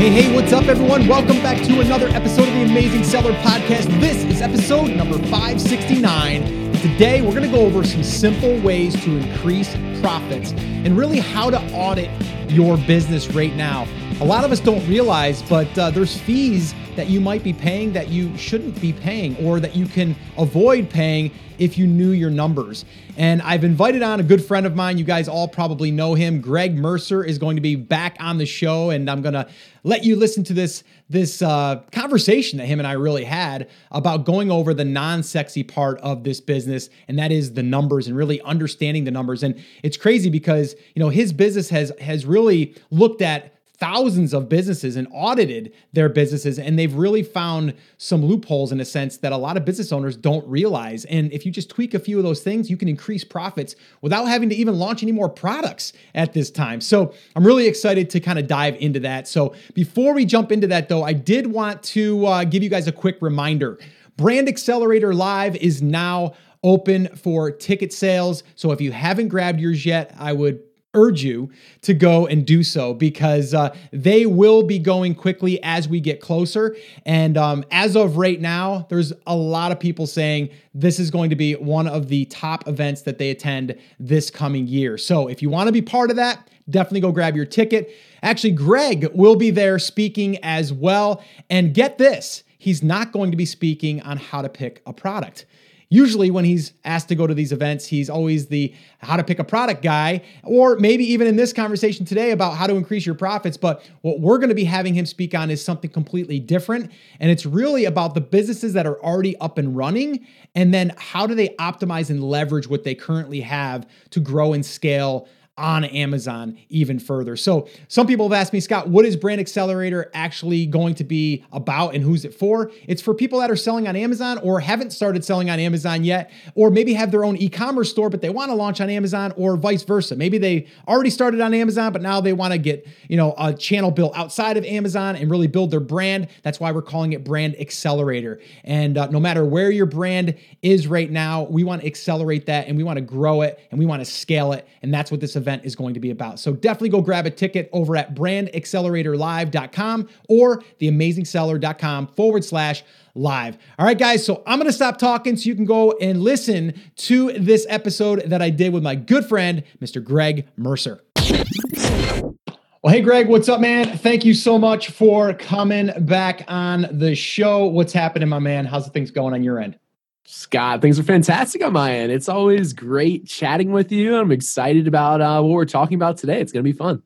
Hey, hey, what's up, everyone? Welcome back to another episode of the Amazing Seller Podcast. This is episode number 569. Today, we're going to go over some simple ways to increase profits and really how to audit your business right now. A lot of us don't realize, but uh, there's fees that you might be paying that you shouldn't be paying or that you can avoid paying if you knew your numbers. And I've invited on a good friend of mine. You guys all probably know him. Greg Mercer is going to be back on the show, and I'm going to let you listen to this this uh, conversation that him and I really had about going over the non-sexy part of this business, and that is the numbers and really understanding the numbers. And it's crazy because you know his business has has really looked at thousands of businesses and audited their businesses and they've really found some loopholes in a sense that a lot of business owners don't realize. And if you just tweak a few of those things you can increase profits without having to even launch any more products at this time. So i'm really excited to kind of dive into that. So before we jump into that though i did want to uh, give you guys a quick reminder. Brand accelerator live is now open for ticket sales. So if you haven't grabbed yours yet i would urge you to go and do so because uh, they will be going quickly as we get closer. And um, as of right now, there's a lot of people saying this is going to be one of the top events that they attend this coming year. So if you want to be part of that, definitely go grab your ticket. Actually, Greg will be there speaking as well. And get this, he's not going to be speaking on how to pick a product. Usually, when he's asked to go to these events, he's always the how to pick a product guy, or maybe even in this conversation today about how to increase your profits. But what we're going to be having him speak on is something completely different. And it's really about the businesses that are already up and running, and then how do they optimize and leverage what they currently have to grow and scale on Amazon even further. So, some people have asked me, Scott, what is Brand Accelerator actually going to be about and who's it for? It's for people that are selling on Amazon or haven't started selling on Amazon yet, or maybe have their own e commerce store, but they want to launch on Amazon, or vice versa. Maybe they already started on Amazon, but now they want to get, you know, a channel built outside of Amazon and really build their brand. That's why we're calling it Brand Accelerator. And uh, no matter where your brand is right now, we want to accelerate that and we want to grow it and we want to scale it. And that's what this event event is going to be about. So definitely go grab a ticket over at brandacceleratorlive.com or theamazingseller.com forward slash live. All right, guys. So I'm going to stop talking so you can go and listen to this episode that I did with my good friend, Mr. Greg Mercer. Well, hey, Greg, what's up, man? Thank you so much for coming back on the show. What's happening, my man? How's the things going on your end? Scott, things are fantastic on my end. It's always great chatting with you. I'm excited about uh, what we're talking about today. It's going to be fun.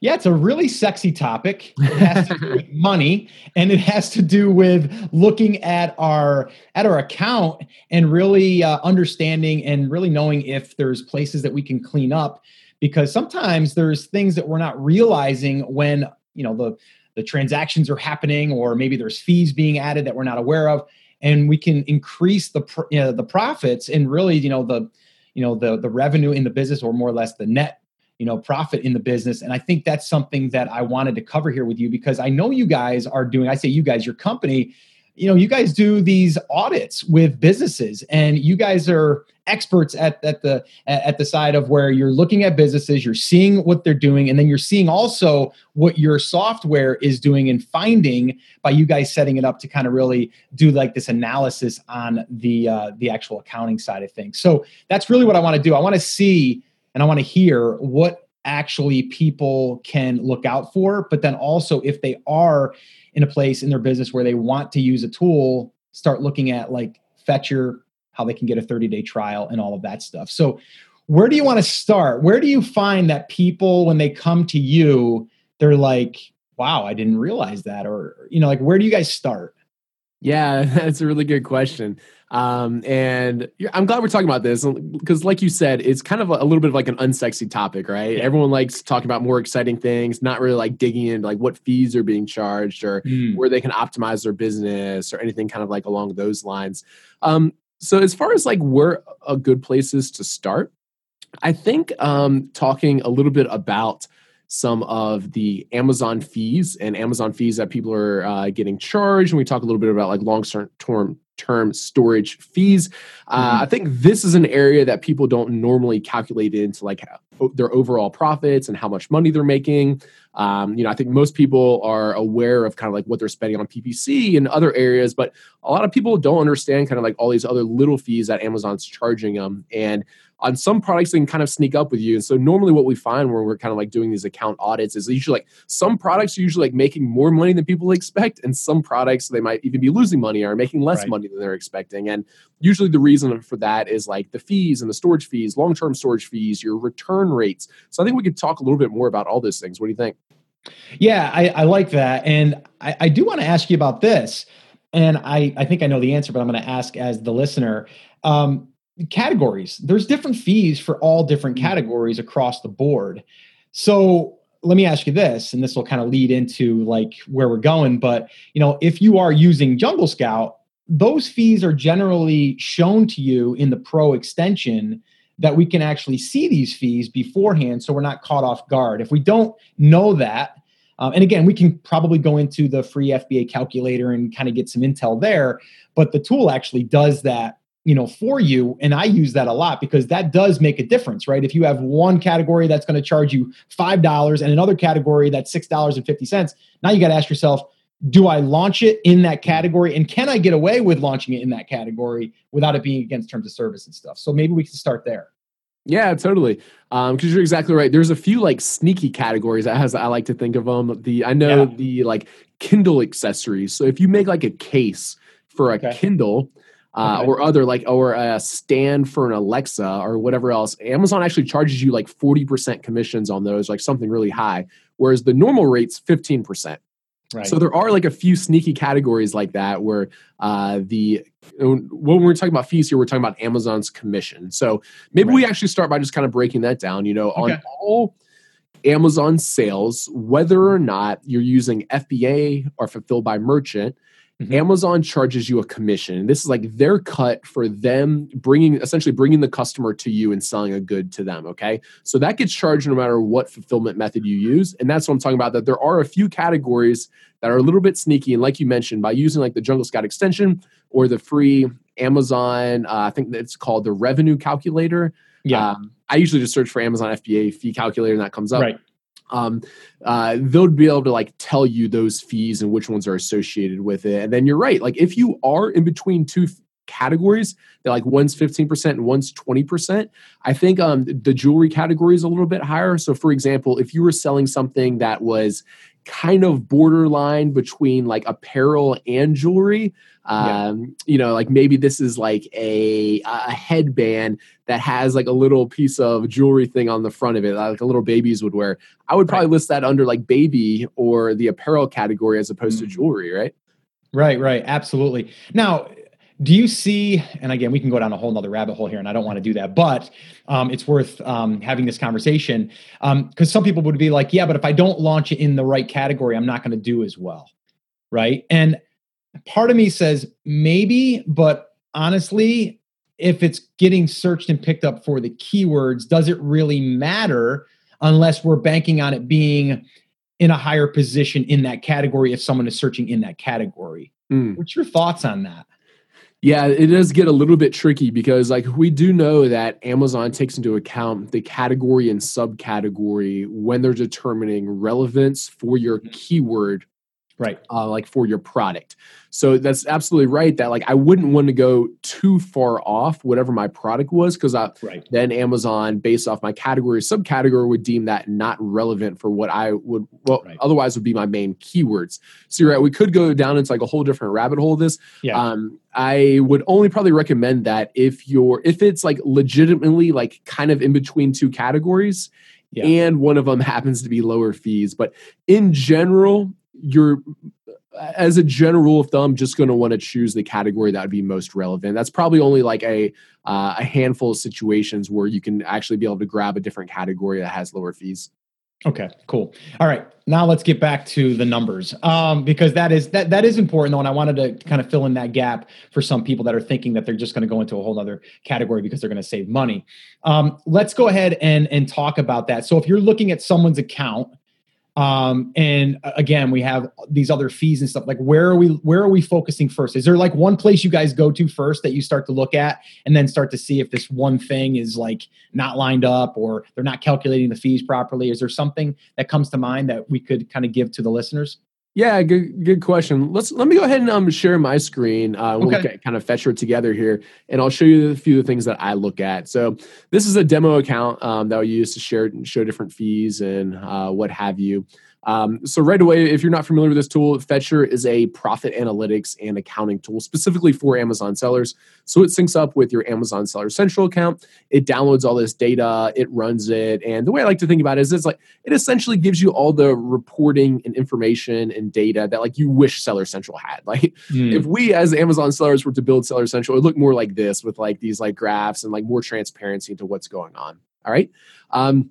Yeah, it's a really sexy topic. It has to do with money, and it has to do with looking at our at our account and really uh, understanding and really knowing if there's places that we can clean up. Because sometimes there's things that we're not realizing when you know the the transactions are happening, or maybe there's fees being added that we're not aware of and we can increase the you know, the profits and really you know the you know the the revenue in the business or more or less the net you know profit in the business. And i think that's something that i wanted to cover here with you because i know you guys are doing i say you guys your company you know you guys do these audits with businesses and you guys are experts at, at the at the side of where you're looking at businesses you're seeing what they're doing and then you're seeing also what your software is doing and finding by you guys setting it up to kind of really do like this analysis on the uh, the actual accounting side of things. So that's really what i want to do. I want to see and i want to hear what actually people can look out for but then also if they are in a place in their business where they want to use a tool start looking at like fetcher how they can get a 30 day trial and all of that stuff. So, where do you want to start? Where do you find that people, when they come to you, they're like, wow, I didn't realize that? Or, you know, like, where do you guys start? Yeah, that's a really good question. Um, and I'm glad we're talking about this because, like you said, it's kind of a little bit of like an unsexy topic, right? Yeah. Everyone likes talking about more exciting things, not really like digging into like what fees are being charged or mm. where they can optimize their business or anything kind of like along those lines. Um, so as far as like where a good places to start, I think um, talking a little bit about some of the Amazon fees and Amazon fees that people are uh, getting charged. And we talk a little bit about like long term term storage fees. Uh, mm-hmm. I think this is an area that people don't normally calculate into like their overall profits and how much money they're making. Um, you know, I think most people are aware of kind of like what they're spending on PPC and other areas, but a lot of people don't understand kind of like all these other little fees that Amazon's charging them. And on some products they can kind of sneak up with you. And so normally what we find when we're kind of like doing these account audits is usually like some products are usually like making more money than people expect, and some products they might even be losing money or making less right. money than they're expecting. And usually the reason for that is like the fees and the storage fees, long-term storage fees, your return rates. So I think we could talk a little bit more about all those things. What do you think? Yeah, I, I like that. And I, I do want to ask you about this. And I, I think I know the answer, but I'm going to ask as the listener. Um, categories. There's different fees for all different mm-hmm. categories across the board. So let me ask you this, and this will kind of lead into like where we're going. But you know, if you are using Jungle Scout, those fees are generally shown to you in the pro extension that we can actually see these fees beforehand so we're not caught off guard. If we don't know that, um, and again, we can probably go into the free FBA calculator and kind of get some intel there, but the tool actually does that you know for you and i use that a lot because that does make a difference right if you have one category that's going to charge you five dollars and another category that's six dollars and fifty cents now you got to ask yourself do i launch it in that category and can i get away with launching it in that category without it being against terms of service and stuff so maybe we can start there yeah, totally. Because um, you're exactly right. There's a few like sneaky categories as I like to think of them. The I know yeah. the like Kindle accessories. So if you make like a case for a okay. Kindle, uh, okay. or other like or a stand for an Alexa or whatever else. Amazon actually charges you like 40% commissions on those, like something really high, whereas the normal rate's 15%. Right. So there are like a few sneaky categories like that where uh, the when we're talking about fees here, we're talking about Amazon's commission. So maybe right. we actually start by just kind of breaking that down. You know, okay. on all Amazon sales, whether or not you're using FBA or fulfilled by merchant, Mm-hmm. Amazon charges you a commission. This is like their cut for them bringing essentially bringing the customer to you and selling a good to them. Okay. So that gets charged no matter what fulfillment method you use. And that's what I'm talking about. That there are a few categories that are a little bit sneaky. And like you mentioned, by using like the Jungle Scout extension or the free Amazon, uh, I think it's called the revenue calculator. Yeah. Um, I usually just search for Amazon FBA fee calculator and that comes up. Right um, uh, they'll be able to like tell you those fees and which ones are associated with it. And then you're right. Like if you are in between two categories, they're like one's 15% and one's 20%. I think um, the jewelry category is a little bit higher. So for example, if you were selling something that was kind of borderline between like apparel and jewelry, um, yeah. you know like maybe this is like a a headband that has like a little piece of jewelry thing on the front of it like a little babies would wear i would probably right. list that under like baby or the apparel category as opposed mm-hmm. to jewelry right right right absolutely now do you see and again we can go down a whole nother rabbit hole here and i don't want to do that but um, it's worth um, having this conversation because um, some people would be like yeah but if i don't launch it in the right category i'm not going to do as well right and part of me says maybe, but honestly, if it's getting searched and picked up for the keywords, does it really matter unless we're banking on it being in a higher position in that category if someone is searching in that category? Mm. What's your thoughts on that? Yeah, it does get a little bit tricky because like we do know that Amazon takes into account the category and subcategory when they're determining relevance for your mm-hmm. keyword right uh, like for your product so that's absolutely right that like i wouldn't want to go too far off whatever my product was because i right. then amazon based off my category subcategory would deem that not relevant for what i would well right. otherwise would be my main keywords so you're right we could go down into like a whole different rabbit hole this yeah. um i would only probably recommend that if you're if it's like legitimately like kind of in between two categories yeah. and one of them happens to be lower fees but in general you're as a general rule of thumb just going to want to choose the category that would be most relevant that's probably only like a uh, a handful of situations where you can actually be able to grab a different category that has lower fees Okay, cool. All right, now let's get back to the numbers um, because that is that that is important though, and I wanted to kind of fill in that gap for some people that are thinking that they're just going to go into a whole other category because they're going to save money. Um, let's go ahead and and talk about that. So if you're looking at someone's account um and uh, again we have these other fees and stuff. Like where are we where are we focusing first? Is there like one place you guys go to first that you start to look at and then start to see if this one thing is like not lined up or they're not calculating the fees properly? Is there something that comes to mind that we could kind of give to the listeners yeah, good good question. Let's let me go ahead and um, share my screen. Uh, we'll okay. kind of fetch it together here, and I'll show you a few of the things that I look at. So this is a demo account um, that we use to share and show different fees and uh, what have you. Um, so right away, if you're not familiar with this tool, Fetcher is a profit analytics and accounting tool specifically for Amazon sellers. So it syncs up with your Amazon Seller Central account. It downloads all this data, it runs it, and the way I like to think about it is it's like it essentially gives you all the reporting and information and data that like you wish Seller Central had. Like mm. if we as Amazon sellers were to build Seller Central, it would look more like this with like these like graphs and like more transparency into what's going on. All right. Um,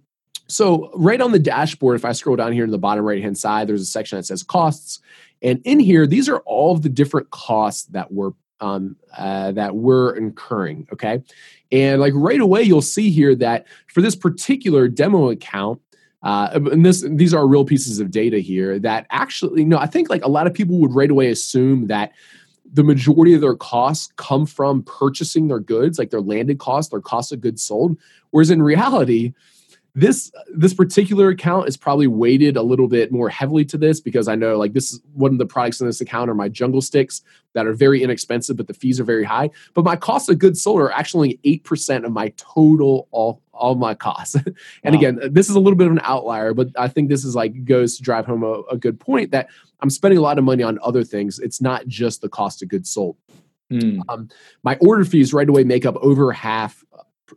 so, right on the dashboard, if I scroll down here to the bottom right hand side, there's a section that says costs. And in here, these are all of the different costs that we're um, uh, that we're incurring. Okay, and like right away, you'll see here that for this particular demo account, uh, and this these are real pieces of data here that actually, you know, I think like a lot of people would right away assume that the majority of their costs come from purchasing their goods, like their landed cost, their cost of goods sold. Whereas in reality, this this particular account is probably weighted a little bit more heavily to this because I know like this is one of the products in this account are my jungle sticks that are very inexpensive, but the fees are very high. But my cost of goods sold are actually eight percent of my total all all my costs. and wow. again, this is a little bit of an outlier, but I think this is like goes to drive home a, a good point that I'm spending a lot of money on other things. It's not just the cost of goods sold. Mm. Um, my order fees right away make up over half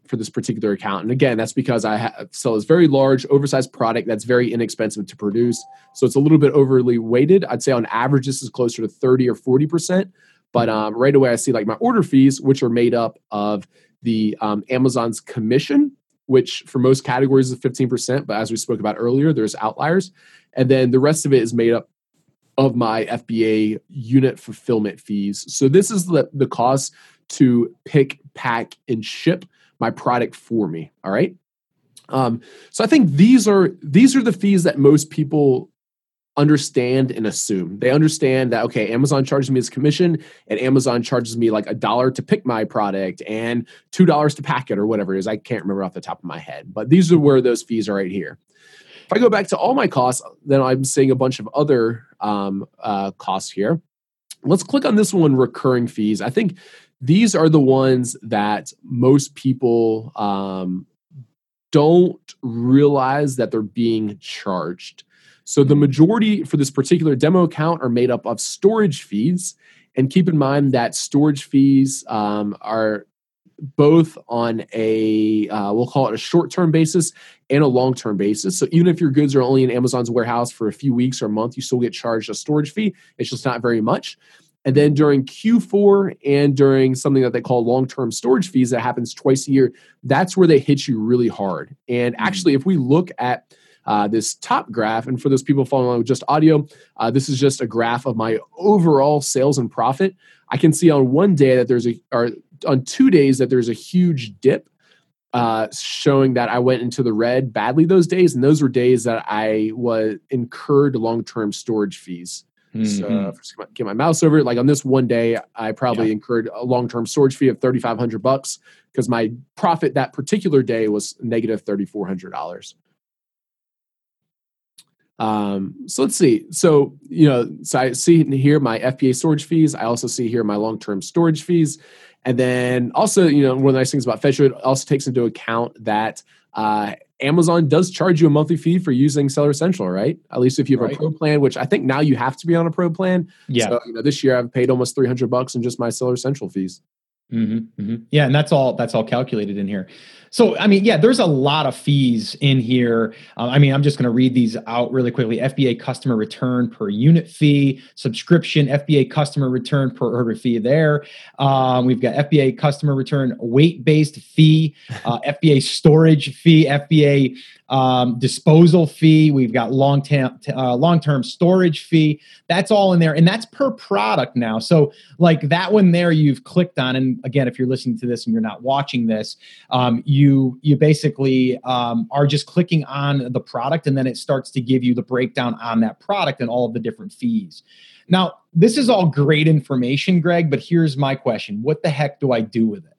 for this particular account. And again, that's because I have, sell this very large, oversized product that's very inexpensive to produce. So it's a little bit overly weighted. I'd say on average, this is closer to 30 or 40%. But um, right away, I see like my order fees, which are made up of the um, Amazon's commission, which for most categories is 15%. But as we spoke about earlier, there's outliers. And then the rest of it is made up of my FBA unit fulfillment fees. So this is the, the cost to pick, pack, and ship my product for me. All right. Um, so I think these are these are the fees that most people understand and assume. They understand that okay, Amazon charges me this commission, and Amazon charges me like a dollar to pick my product and two dollars to pack it or whatever it is. I can't remember off the top of my head, but these are where those fees are right here. If I go back to all my costs, then I'm seeing a bunch of other um, uh, costs here. Let's click on this one, recurring fees. I think these are the ones that most people um, don't realize that they're being charged. So the majority for this particular demo account are made up of storage fees. And keep in mind that storage fees um, are both on a uh, we'll call it a short-term basis and a long-term basis. So even if your goods are only in Amazon's warehouse for a few weeks or a month, you still get charged a storage fee. It's just not very much. And then during Q4 and during something that they call long term storage fees that happens twice a year, that's where they hit you really hard. And mm-hmm. actually, if we look at uh, this top graph, and for those people following along with just audio, uh, this is just a graph of my overall sales and profit. I can see on one day that there's a, or on two days that there's a huge dip uh, showing that I went into the red badly those days, and those were days that I was incurred long-term storage fees. Mm-hmm. So get my mouse over it. Like on this one day, I probably yeah. incurred a long-term storage fee of thirty five hundred bucks because my profit that particular day was negative thirty four hundred dollars. Um, so let's see. So you know, so I see here my FBA storage fees. I also see here my long-term storage fees, and then also you know one of the nice things about Fetcher it also takes into account that uh, Amazon does charge you a monthly fee for using Seller Central, right? At least if you have right. a pro plan, which I think now you have to be on a pro plan. Yeah. So, you know, this year I've paid almost 300 bucks in just my Seller Central fees. Mm-hmm, mm-hmm. Yeah, and that's all. That's all calculated in here. So, I mean, yeah, there's a lot of fees in here. Uh, I mean, I'm just going to read these out really quickly. FBA customer return per unit fee, subscription, FBA customer return per order fee there. Um, we've got FBA customer return weight based fee, uh, FBA storage fee, FBA um, disposal fee. We've got long term uh, long term storage fee. That's all in there, and that's per product now. So like that one there, you've clicked on, and again, if you're listening to this and you're not watching this, um, you you basically um, are just clicking on the product, and then it starts to give you the breakdown on that product and all of the different fees. Now, this is all great information, Greg, but here's my question: What the heck do I do with it?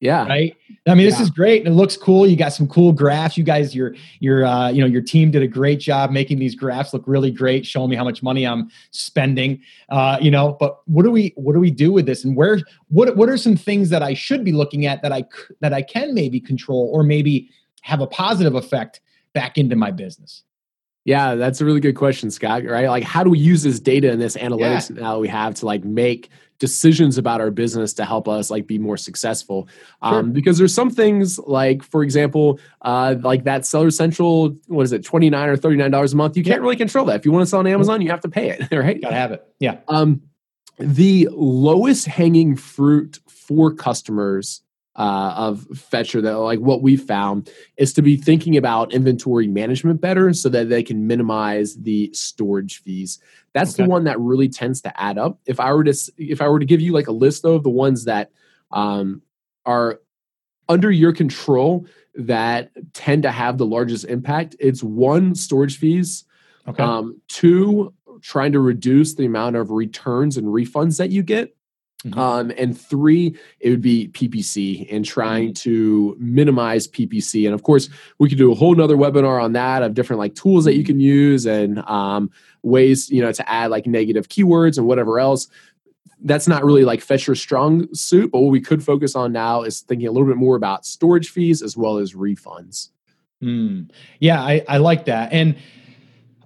Yeah. Right. I mean, this yeah. is great and it looks cool. You got some cool graphs. You guys, your your uh, you know your team did a great job making these graphs look really great, showing me how much money I'm spending. Uh, you know, but what do we what do we do with this, and where what what are some things that I should be looking at that I that I can maybe control or maybe have a positive effect back into my business? Yeah, that's a really good question, Scott. Right? Like, how do we use this data and this analytics yeah. now we have to like make decisions about our business to help us like be more successful? Sure. Um, because there's some things like, for example, uh, like that Seller Central, what is it, twenty nine or thirty nine dollars a month? You can't yeah. really control that. If you want to sell on Amazon, you have to pay it, right? Gotta have it. Yeah. Um, the lowest hanging fruit for customers uh, of Fetcher that like what we found is to be thinking about inventory management better so that they can minimize the storage fees. That's okay. the one that really tends to add up. If I were to if I were to give you like a list of the ones that um, are under your control that tend to have the largest impact, it's one storage fees. Okay. Um, two, trying to reduce the amount of returns and refunds that you get. Mm-hmm. Um, and three, it would be PPC and trying mm-hmm. to minimize PPC. And of course, we could do a whole nother webinar on that of different like tools that you mm-hmm. can use and um, ways, you know, to add like negative keywords and whatever else. That's not really like Fetcher strong suit, but what we could focus on now is thinking a little bit more about storage fees as well as refunds. Mm. Yeah, I, I like that. And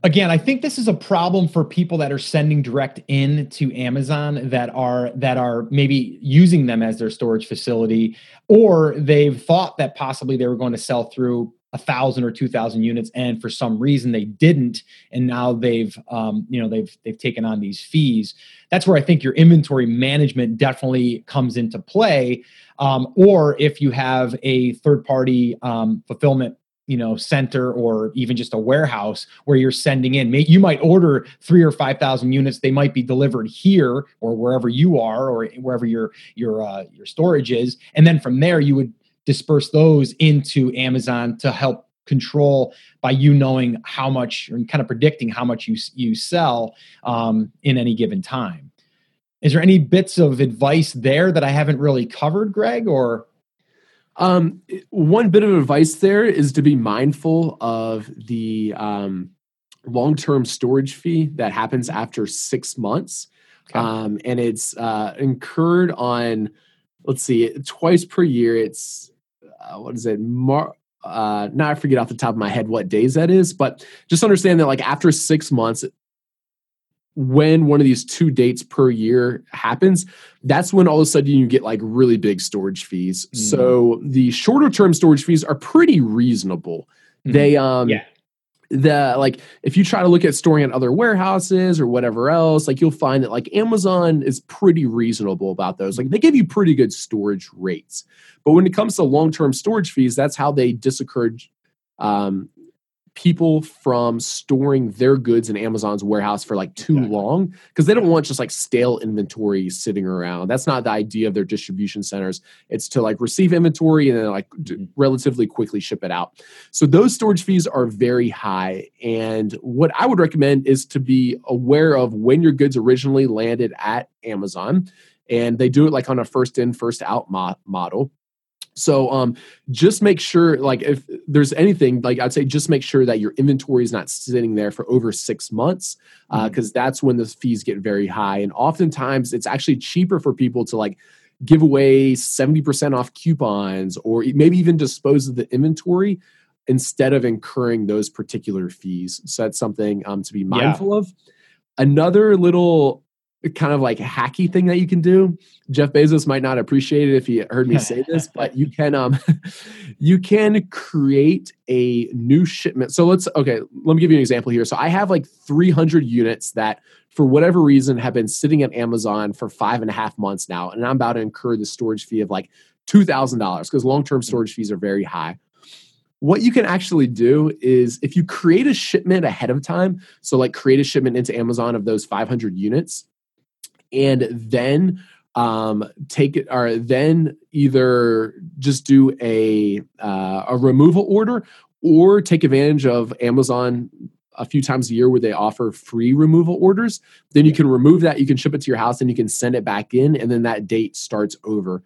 again i think this is a problem for people that are sending direct in to amazon that are that are maybe using them as their storage facility or they've thought that possibly they were going to sell through a thousand or two thousand units and for some reason they didn't and now they've um, you know they've they've taken on these fees. That's where i think your inventory management definitely comes into play. Um, or if you have a third party um, fulfillment you know center or even just a warehouse where you're sending in. You might order three or five thousand units. They might be delivered here or wherever you are or wherever your your uh, your storage is. And then from there you would disperse those into amazon to help control by you knowing how much and kind of predicting how much you you sell um, in any given time. Is there any bits of advice there that i haven't really covered greg or um, one bit of advice there is to be mindful of the um, long term storage fee that happens after six months. Okay. Um, and it's uh, incurred on, let's see, twice per year. It's, uh, what is it? Mar- uh, now I forget off the top of my head what days that is, but just understand that like after six months, when one of these two dates per year happens, that's when all of a sudden you get like really big storage fees. Mm. So the shorter term storage fees are pretty reasonable. Mm. They um yeah. the like if you try to look at storing at other warehouses or whatever else, like you'll find that like Amazon is pretty reasonable about those. Like they give you pretty good storage rates. But when it comes to long-term storage fees, that's how they discourage um, people from storing their goods in Amazon's warehouse for like too exactly. long because they don't want just like stale inventory sitting around. That's not the idea of their distribution centers. It's to like receive inventory and then like mm-hmm. relatively quickly ship it out. So those storage fees are very high. And what I would recommend is to be aware of when your goods originally landed at Amazon. And they do it like on a first in, first out mo- model so um, just make sure, like, if there's anything, like I'd say, just make sure that your inventory is not sitting there for over six months, because uh, mm-hmm. that's when the fees get very high. And oftentimes, it's actually cheaper for people to like give away seventy percent off coupons, or maybe even dispose of the inventory instead of incurring those particular fees. So that's something um, to be mindful yeah. of. Another little kind of like hacky thing that you can do. Jeff Bezos might not appreciate it if he heard me say this, but you can um you can create a new shipment. So let's okay, let me give you an example here. So I have like 300 units that for whatever reason have been sitting at Amazon for five and a half months now, and I'm about to incur the storage fee of like two thousand dollars because long-term storage fees are very high. What you can actually do is if you create a shipment ahead of time, so like create a shipment into Amazon of those 500 units, and then um, take it or then either just do a uh, a removal order or take advantage of Amazon a few times a year where they offer free removal orders. Then you can remove that, you can ship it to your house, and you can send it back in, and then that date starts over.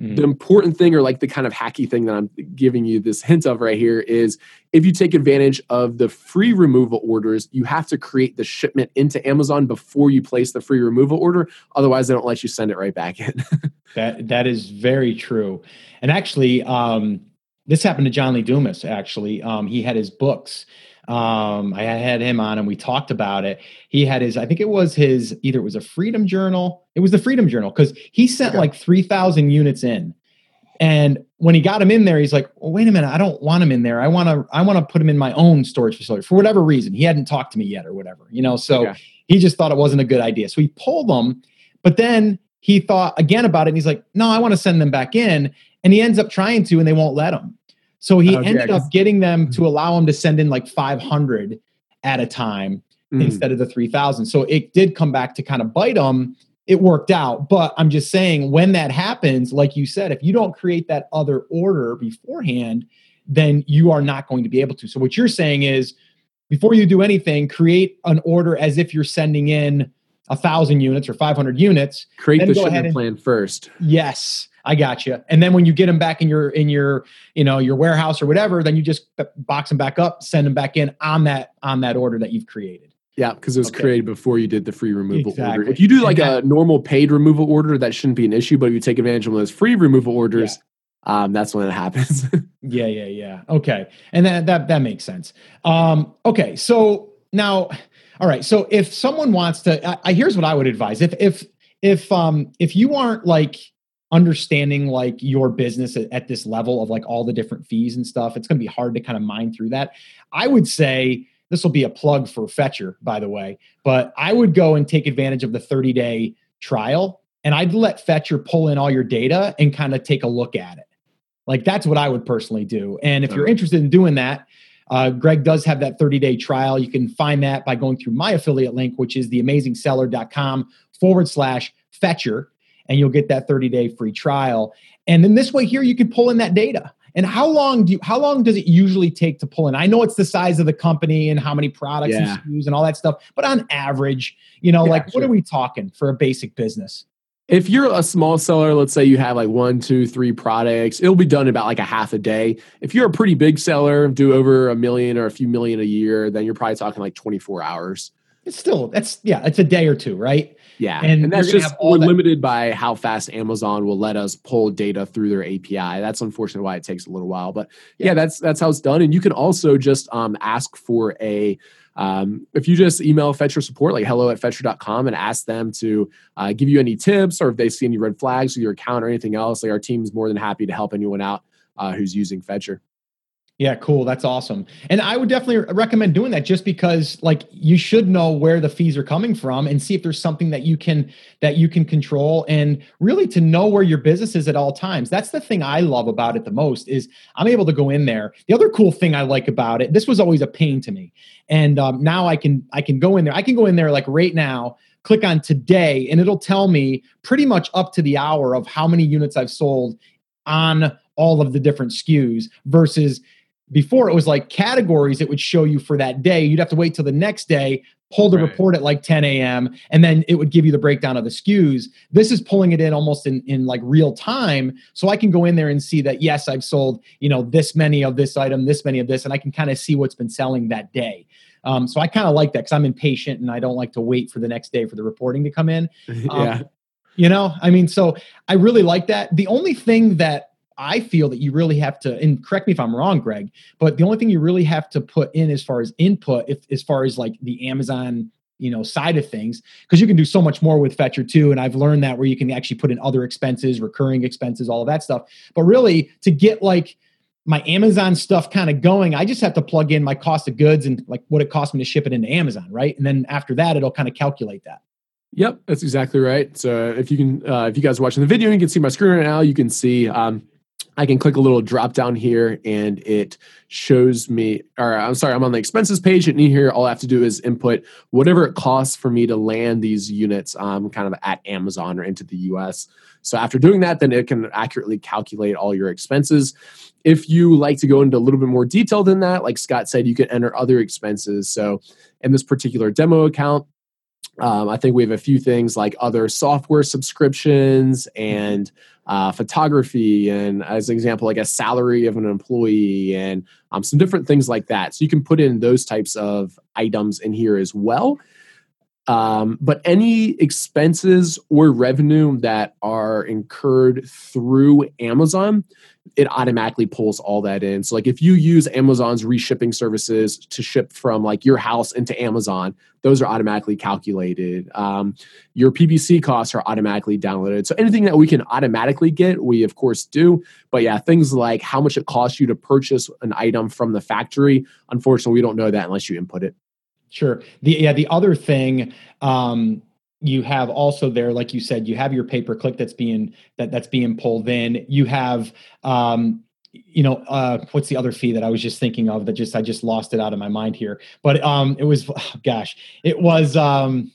Mm. The important thing, or like the kind of hacky thing that I'm giving you this hint of right here, is if you take advantage of the free removal orders, you have to create the shipment into Amazon before you place the free removal order. Otherwise, they don't let you send it right back in. that that is very true. And actually, um, this happened to John Lee Dumas. Actually, um, he had his books um, I had him on and we talked about it. He had his, I think it was his, either it was a Freedom Journal. It was the Freedom Journal because he sent okay. like 3,000 units in. And when he got him in there, he's like, well, wait a minute, I don't want him in there. I want to, I want to put him in my own storage facility for whatever reason. He hadn't talked to me yet or whatever, you know? So okay. he just thought it wasn't a good idea. So he pulled them, but then he thought again about it and he's like, no, I want to send them back in. And he ends up trying to, and they won't let him. So he oh, ended yeah, up getting them to mm-hmm. allow him to send in like 500 at a time mm. instead of the 3000. So it did come back to kind of bite him. It worked out. But I'm just saying, when that happens, like you said, if you don't create that other order beforehand, then you are not going to be able to. So what you're saying is, before you do anything, create an order as if you're sending in a thousand units or 500 units. Create the shipment plan first. Yes. I got you. And then when you get them back in your in your you know your warehouse or whatever, then you just box them back up, send them back in on that on that order that you've created. Yeah, because it was okay. created before you did the free removal exactly. order. If you do like a normal paid removal order, that shouldn't be an issue. But if you take advantage of those free removal orders, yeah. um, that's when it happens. yeah, yeah, yeah. Okay, and that that that makes sense. Um, okay, so now, all right. So if someone wants to, I, I here's what I would advise. If if if um if you aren't like understanding like your business at, at, this level of like all the different fees and stuff it's going to be hard to kind of mine through that. I would say this will be a plug for fetcher by the way but i would go and take advantage of the 30 day trial and i'd let fetcher pull in all your data and kind of take a look at it. Like that's what i would personally do and if you're interested in doing that uh, Greg does have that 30 day trial. You can find that by going through my affiliate link, which is theamazingseller.com forward slash fetcher and you'll get that 30 day free trial. And then this way here, you can pull in that data. And how long do you, how long does it usually take to pull in? I know it's the size of the company and how many products yeah. and SKUs and all that stuff, but on average, you know, yeah, like sure. what are we talking for a basic business? If you're a small seller, let's say you have like one, two, three products, it'll be done in about like a half a day. If you're a pretty big seller, do over a million or a few million a year, then you're probably talking like 24 hours. It's still that's yeah, it's a day or two, right? Yeah, and, and that's just we're that- limited by how fast Amazon will let us pull data through their API. That's unfortunately why it takes a little while, but yeah, yeah that's that's how it's done. And you can also just um, ask for a um, if you just email Fetcher support, like hello at Fetcher.com, and ask them to uh, give you any tips or if they see any red flags with your account or anything else, like our team's more than happy to help anyone out uh, who's using Fetcher. Yeah, cool. That's awesome. And I would definitely recommend doing that just because like you should know where the fees are coming from and see if there's something that you can that you can control and really to know where your business is at all times. That's the thing I love about it the most is I'm able to go in there. The other cool thing I like about it, this was always a pain to me. And um, now I can I can go in there. I can go in there like right now click on today and it'll tell me pretty much up to the hour of how many units I've sold on all of the different SKUs versus before it was like categories it would show you for that day. You'd have to wait till the next day, pull the right. report at like 10 a.m., and then it would give you the breakdown of the SKUs. This is pulling it in almost in, in like real time. So I can go in there and see that, yes, I've sold, you know, this many of this item, this many of this, and I can kind of see what's been selling that day. Um, so I kind of like that because I'm impatient and I don't like to wait for the next day for the reporting to come in. Um, yeah. You know, I mean, so I really like that. The only thing that I feel that you really have to, and correct me if I'm wrong, Greg, but the only thing you really have to put in as far as input, if as far as like the Amazon you know side of things because you can do so much more with fetcher too and i've learned that where you can actually put in other expenses recurring expenses all of that stuff but really to get like my amazon stuff kind of going i just have to plug in my cost of goods and like what it costs me to ship it into amazon right and then after that it'll kind of calculate that Yep, that's exactly right. So if you can, uh, if you guys are watching the video, and you can see my screen right now. You can see um, I can click a little drop down here, and it shows me. Or I'm sorry, I'm on the expenses page, and here, all I have to do is input whatever it costs for me to land these units, um, kind of at Amazon or into the U.S. So after doing that, then it can accurately calculate all your expenses. If you like to go into a little bit more detail than that, like Scott said, you can enter other expenses. So in this particular demo account, um, I think we have a few things like other software subscriptions and uh, photography, and as an example, like a salary of an employee, and um, some different things like that. So you can put in those types of items in here as well. Um, but any expenses or revenue that are incurred through Amazon, it automatically pulls all that in. So, like if you use Amazon's reshipping services to ship from like your house into Amazon, those are automatically calculated. Um, your PPC costs are automatically downloaded. So, anything that we can automatically get, we of course do. But yeah, things like how much it costs you to purchase an item from the factory, unfortunately, we don't know that unless you input it. Sure. The yeah, the other thing um you have also there like you said you have your pay per click that's being that that's being pulled in. You have um you know uh what's the other fee that i was just thinking of that just i just lost it out of my mind here. But um it was oh, gosh. It was um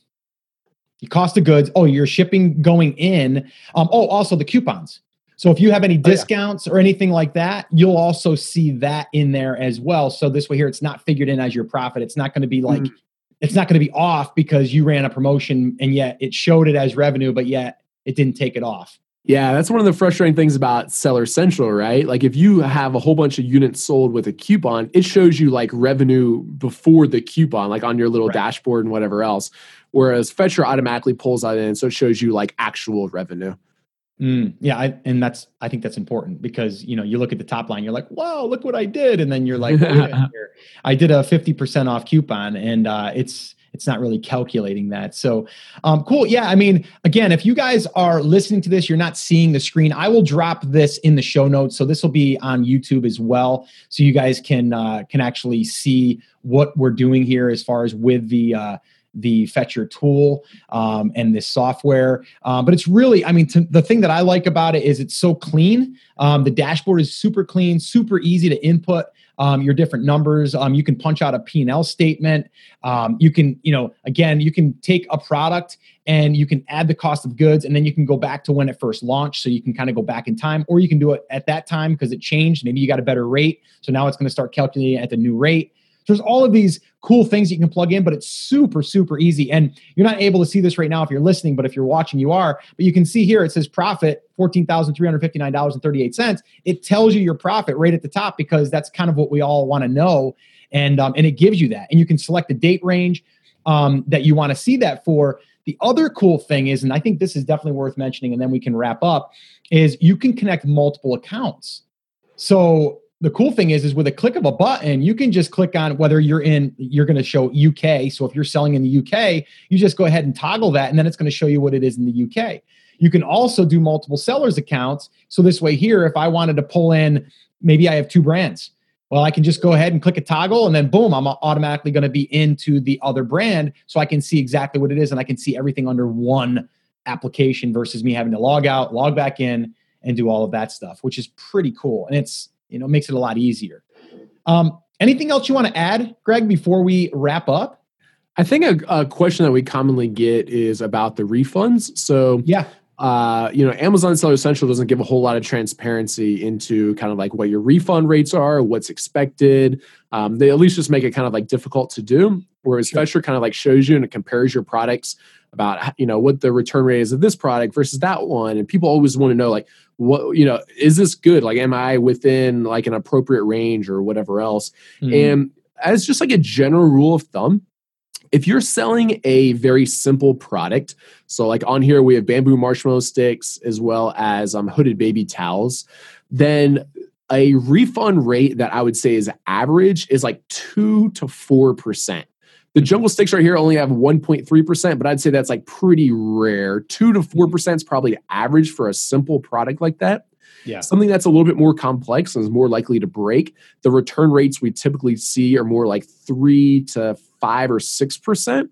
cost of goods. Oh your shipping going in. Um oh also the coupons so if you have any discounts oh, yeah. or anything like that, you'll also see that in there as well. So this way here, it's not figured in as your profit. It's not going to be like, mm-hmm. it's not going to be off because you ran a promotion and yet it showed it as revenue, but yet it didn't take it off. Yeah, that's one of the frustrating things about Seller Central, right? Like if you have a whole bunch of units sold with a coupon, it shows you like revenue before the coupon, like on your little right. dashboard and whatever else. Whereas Fetcher automatically pulls that in, so it shows you like actual revenue. Mm, yeah, I, and that's I think that's important because you know you look at the top line, you're like, "Wow, look what I did," and then you're like, "I did a fifty percent off coupon," and uh, it's it's not really calculating that. So, um, cool. Yeah, I mean, again, if you guys are listening to this, you're not seeing the screen. I will drop this in the show notes, so this will be on YouTube as well, so you guys can uh, can actually see what we're doing here as far as with the. Uh, the Fetcher tool um, and this software. Um, but it's really, I mean, to, the thing that I like about it is it's so clean. Um, the dashboard is super clean, super easy to input. Um, your different numbers. Um, you can punch out a P&L statement. Um, you can, you know, again, you can take a product and you can add the cost of goods and then you can go back to when it first launched. So you can kind of go back in time or you can do it at that time because it changed. Maybe you got a better rate. So now it's going to start calculating at the new rate. There's all of these cool things you can plug in, but it's super, super easy. And you're not able to see this right now if you're listening, but if you're watching, you are. But you can see here it says profit $14,359.38. It tells you your profit right at the top because that's kind of what we all want to know. And, um, and it gives you that. And you can select the date range um, that you want to see that for. The other cool thing is, and I think this is definitely worth mentioning, and then we can wrap up, is you can connect multiple accounts. So the cool thing is is with a click of a button you can just click on whether you're in you're going to show uk so if you're selling in the uk you just go ahead and toggle that and then it's going to show you what it is in the uk you can also do multiple sellers accounts. So this way here if i wanted to pull in maybe i have two brands. Well i can just go ahead and click a toggle and then boom i'm automatically going to be into the other brand so i can see exactly what it is and i can see everything under one application versus me having to log out log back in and do all of that stuff which is pretty cool. And it's you know makes it a lot easier um, anything else you want to add greg before we wrap up i think a, a question that we commonly get is about the refunds so yeah uh, you know, Amazon Seller Central doesn't give a whole lot of transparency into kind of like what your refund rates are, what's expected. Um, they at least just make it kind of like difficult to do. Whereas sure. Fetcher kind of like shows you and it compares your products about you know what the return rate is of this product versus that one, and people always want to know like what you know is this good? Like, am I within like an appropriate range or whatever else? Mm-hmm. And as just like a general rule of thumb, if you're selling a very simple product, so like on here we have bamboo marshmallow sticks as well as um, hooded baby towels, then a refund rate that I would say is average is like two to four percent. The jungle sticks right here only have 1.3%, but I'd say that's like pretty rare. 2 to mm-hmm. 4% is probably average for a simple product like that. Yeah. Something that's a little bit more complex and is more likely to break. The return rates we typically see are more like 3 to 5 or 6%.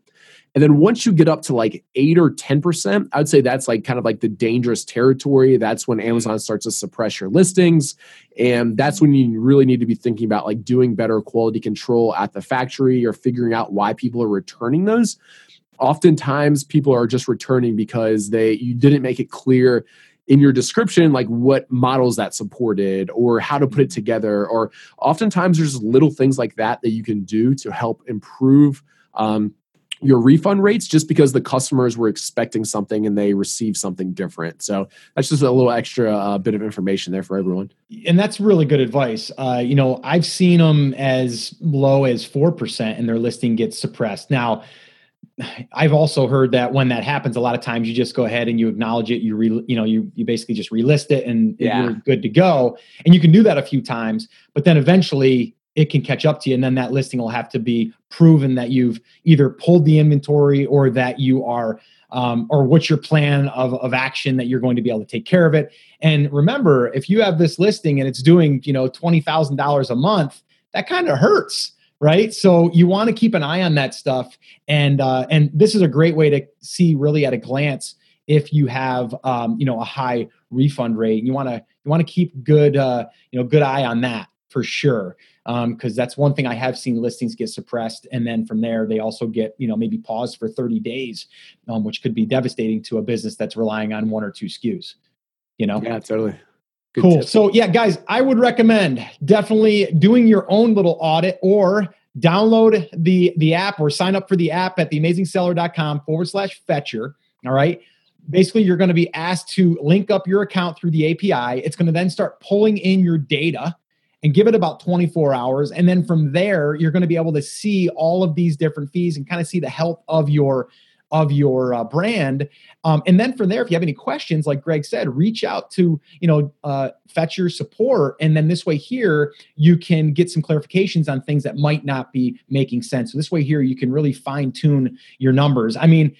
And then once you get up to like eight or 10%, I would say that's like kind of like the dangerous territory. That's when Amazon starts to suppress your listings. And that's when you really need to be thinking about like doing better quality control at the factory or figuring out why people are returning those. Oftentimes people are just returning because they you didn't make it clear in your description like what models that supported or how to put it together or oftentimes there's little things like that that you can do to help improve um, your refund rates just because the customers were expecting something and they received something different. So that's just a little extra uh, bit of information there for everyone. And that's really good advice. Uh, you know, I've seen them as low as 4% and their listing gets suppressed. Now, I've also heard that when that happens, a lot of times you just go ahead and you acknowledge it. You re, you know, you you basically just relist it and yeah. you're good to go. And you can do that a few times, but then eventually it can catch up to you. And then that listing will have to be proven that you've either pulled the inventory or that you are um, or what's your plan of, of action that you're going to be able to take care of it. And remember if you have this listing and it's doing you know $20000 a month that kind of hurts right? So you want to keep an eye on that stuff. And uh, and this is a great way to see really at a glance if you have um, you know a high refund rate. You want to you want to keep good uh, you know good eye on that for sure because um, that's one thing I have seen listings get suppressed, and then from there they also get you know maybe paused for 30 days, um, which could be devastating to a business that's relying on one or two SKUs. You know? Yeah, totally. Good cool. Tip. So yeah, guys, I would recommend definitely doing your own little audit or download the the app or sign up for the app at theamazingseller.com forward slash fetcher. All right. Basically, you're going to be asked to link up your account through the API. It's going to then start pulling in your data and give it about 24 hours. And then from there, you're going to be able to see all of these different fees and kind of see the health of your of your uh, brand. Um, and then from there, if you have any questions, like Greg said, reach out to, you know, uh, your support. And then this way here, you can get some clarifications on things that might not be making sense. So this way here, you can really fine tune your numbers. I mean,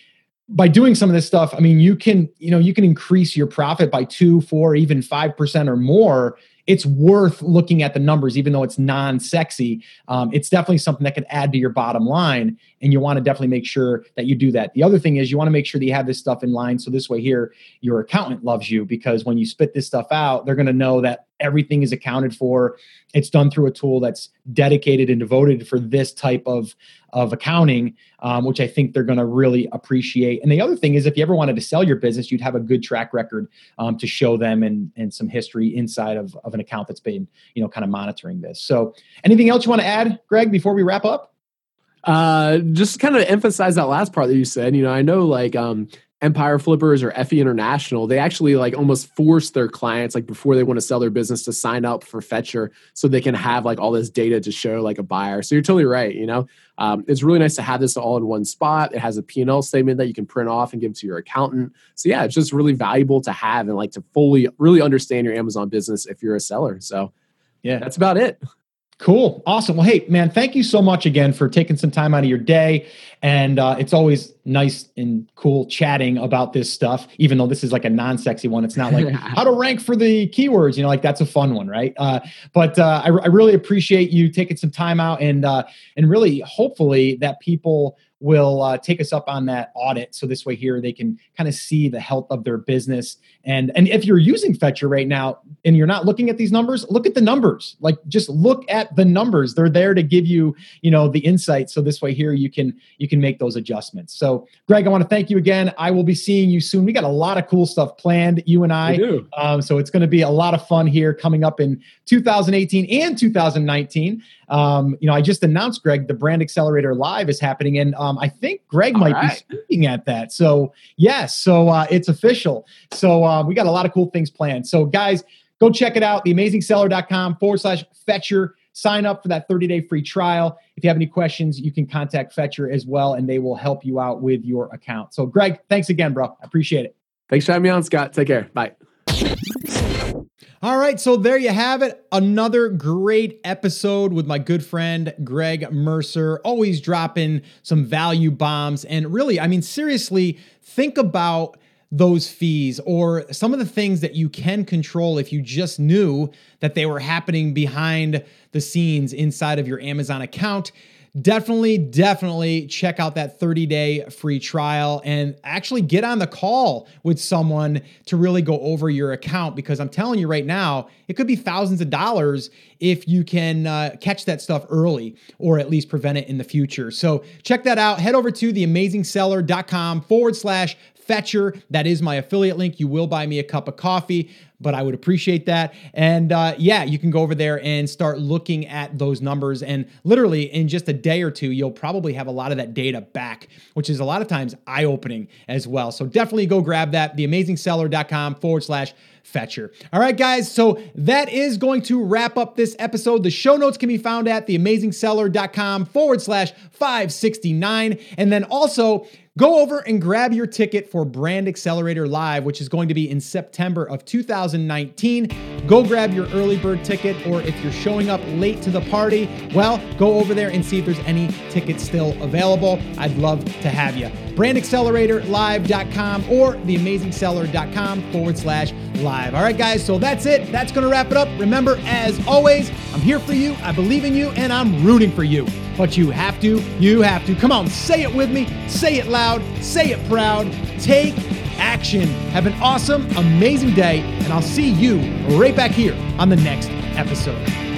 by doing some of this stuff, I mean, you can, you know, you can increase your profit by two, four, even 5% or more it's worth looking at the numbers, even though it's non-sexy. Um, it's definitely something that can add to your bottom line, and you want to definitely make sure that you do that. The other thing is you want to make sure that you have this stuff in line, so this way here your accountant loves you because when you spit this stuff out, they're going to know that everything is accounted for. It's done through a tool that's dedicated and devoted for this type of of accounting, um, which I think they're going to really appreciate. And the other thing is, if you ever wanted to sell your business, you'd have a good track record um, to show them and and some history inside of, of an account that's been you know kind of monitoring this. So, anything else you want to add, Greg, before we wrap up? Uh, just kind of emphasize that last part that you said. You know, I know like um, Empire Flippers or FE International, they actually like almost force their clients like before they want to sell their business to sign up for Fetcher so they can have like all this data to show like a buyer. So you're totally right. You know, um, it's really nice to have this all in one spot. It has a P&L statement that you can print off and give to your accountant. So yeah, it's just really valuable to have and like to fully really understand your Amazon business if you're a seller. So yeah, that's about it. Cool. Awesome. Well, hey, man, thank you so much again for taking some time out of your day. And uh, it's always nice and cool chatting about this stuff, even though this is like a non sexy one. It's not like how to rank for the keywords, you know, like that's a fun one, right? Uh, but uh, I, I, really appreciate you taking some time out and, uh, and really hopefully that people will uh, take us up on that audit. So this way here they can kind of see the health of their business. And and if you're using Fetcher right now and you're not looking at these numbers, look at the numbers. Like just look at the numbers. They're there to give you you know the insight. So this way here you can you can make those adjustments. So Greg, I want to thank you again. I will be seeing you soon. We got a lot of cool stuff planned. You and I. Um, so it's going to be a lot of fun here coming up in 2018 and 2019. Um, you know, I just announced, Greg, the Brand Accelerator Live is happening, and um, I think Greg All might right. be speaking at that. So yes, so uh, it's official. So uh, we got a lot of cool things planned. So guys, go check it out. Theamazingseller.com forward slash Fetcher. Sign up for that 30 day free trial. If you have any questions, you can contact Fetcher as well, and they will help you out with your account. So, Greg, thanks again, bro. I appreciate it. Thanks for having me on, Scott. Take care. Bye. All right, so there you have it. Another great episode with my good friend Greg Mercer, always dropping some value bombs. And really, I mean, seriously, think about those fees or some of the things that you can control if you just knew that they were happening behind the scenes inside of your Amazon account definitely, definitely check out that 30 day free trial and actually get on the call with someone to really go over your account because I'm telling you right now, it could be thousands of dollars if you can uh, catch that stuff early or at least prevent it in the future. So check that out. Head over to theamazingseller.com forward slash Fetcher. That is my affiliate link. You will buy me a cup of coffee, but I would appreciate that. And uh, yeah, you can go over there and start looking at those numbers. And literally, in just a day or two, you'll probably have a lot of that data back, which is a lot of times eye opening as well. So definitely go grab that, theamazingseller.com forward slash Fetcher. All right, guys. So that is going to wrap up this episode. The show notes can be found at theamazingseller.com forward slash 569. And then also, Go over and grab your ticket for Brand Accelerator Live, which is going to be in September of 2019. Go grab your early bird ticket, or if you're showing up late to the party, well, go over there and see if there's any tickets still available. I'd love to have you. BrandAcceleratorLive.com or theamazingseller.com forward slash live. All right, guys, so that's it. That's going to wrap it up. Remember, as always, I'm here for you, I believe in you, and I'm rooting for you. But you have to, you have to. Come on, say it with me, say it loud, say it proud. Take action. Have an awesome, amazing day, and I'll see you right back here on the next episode.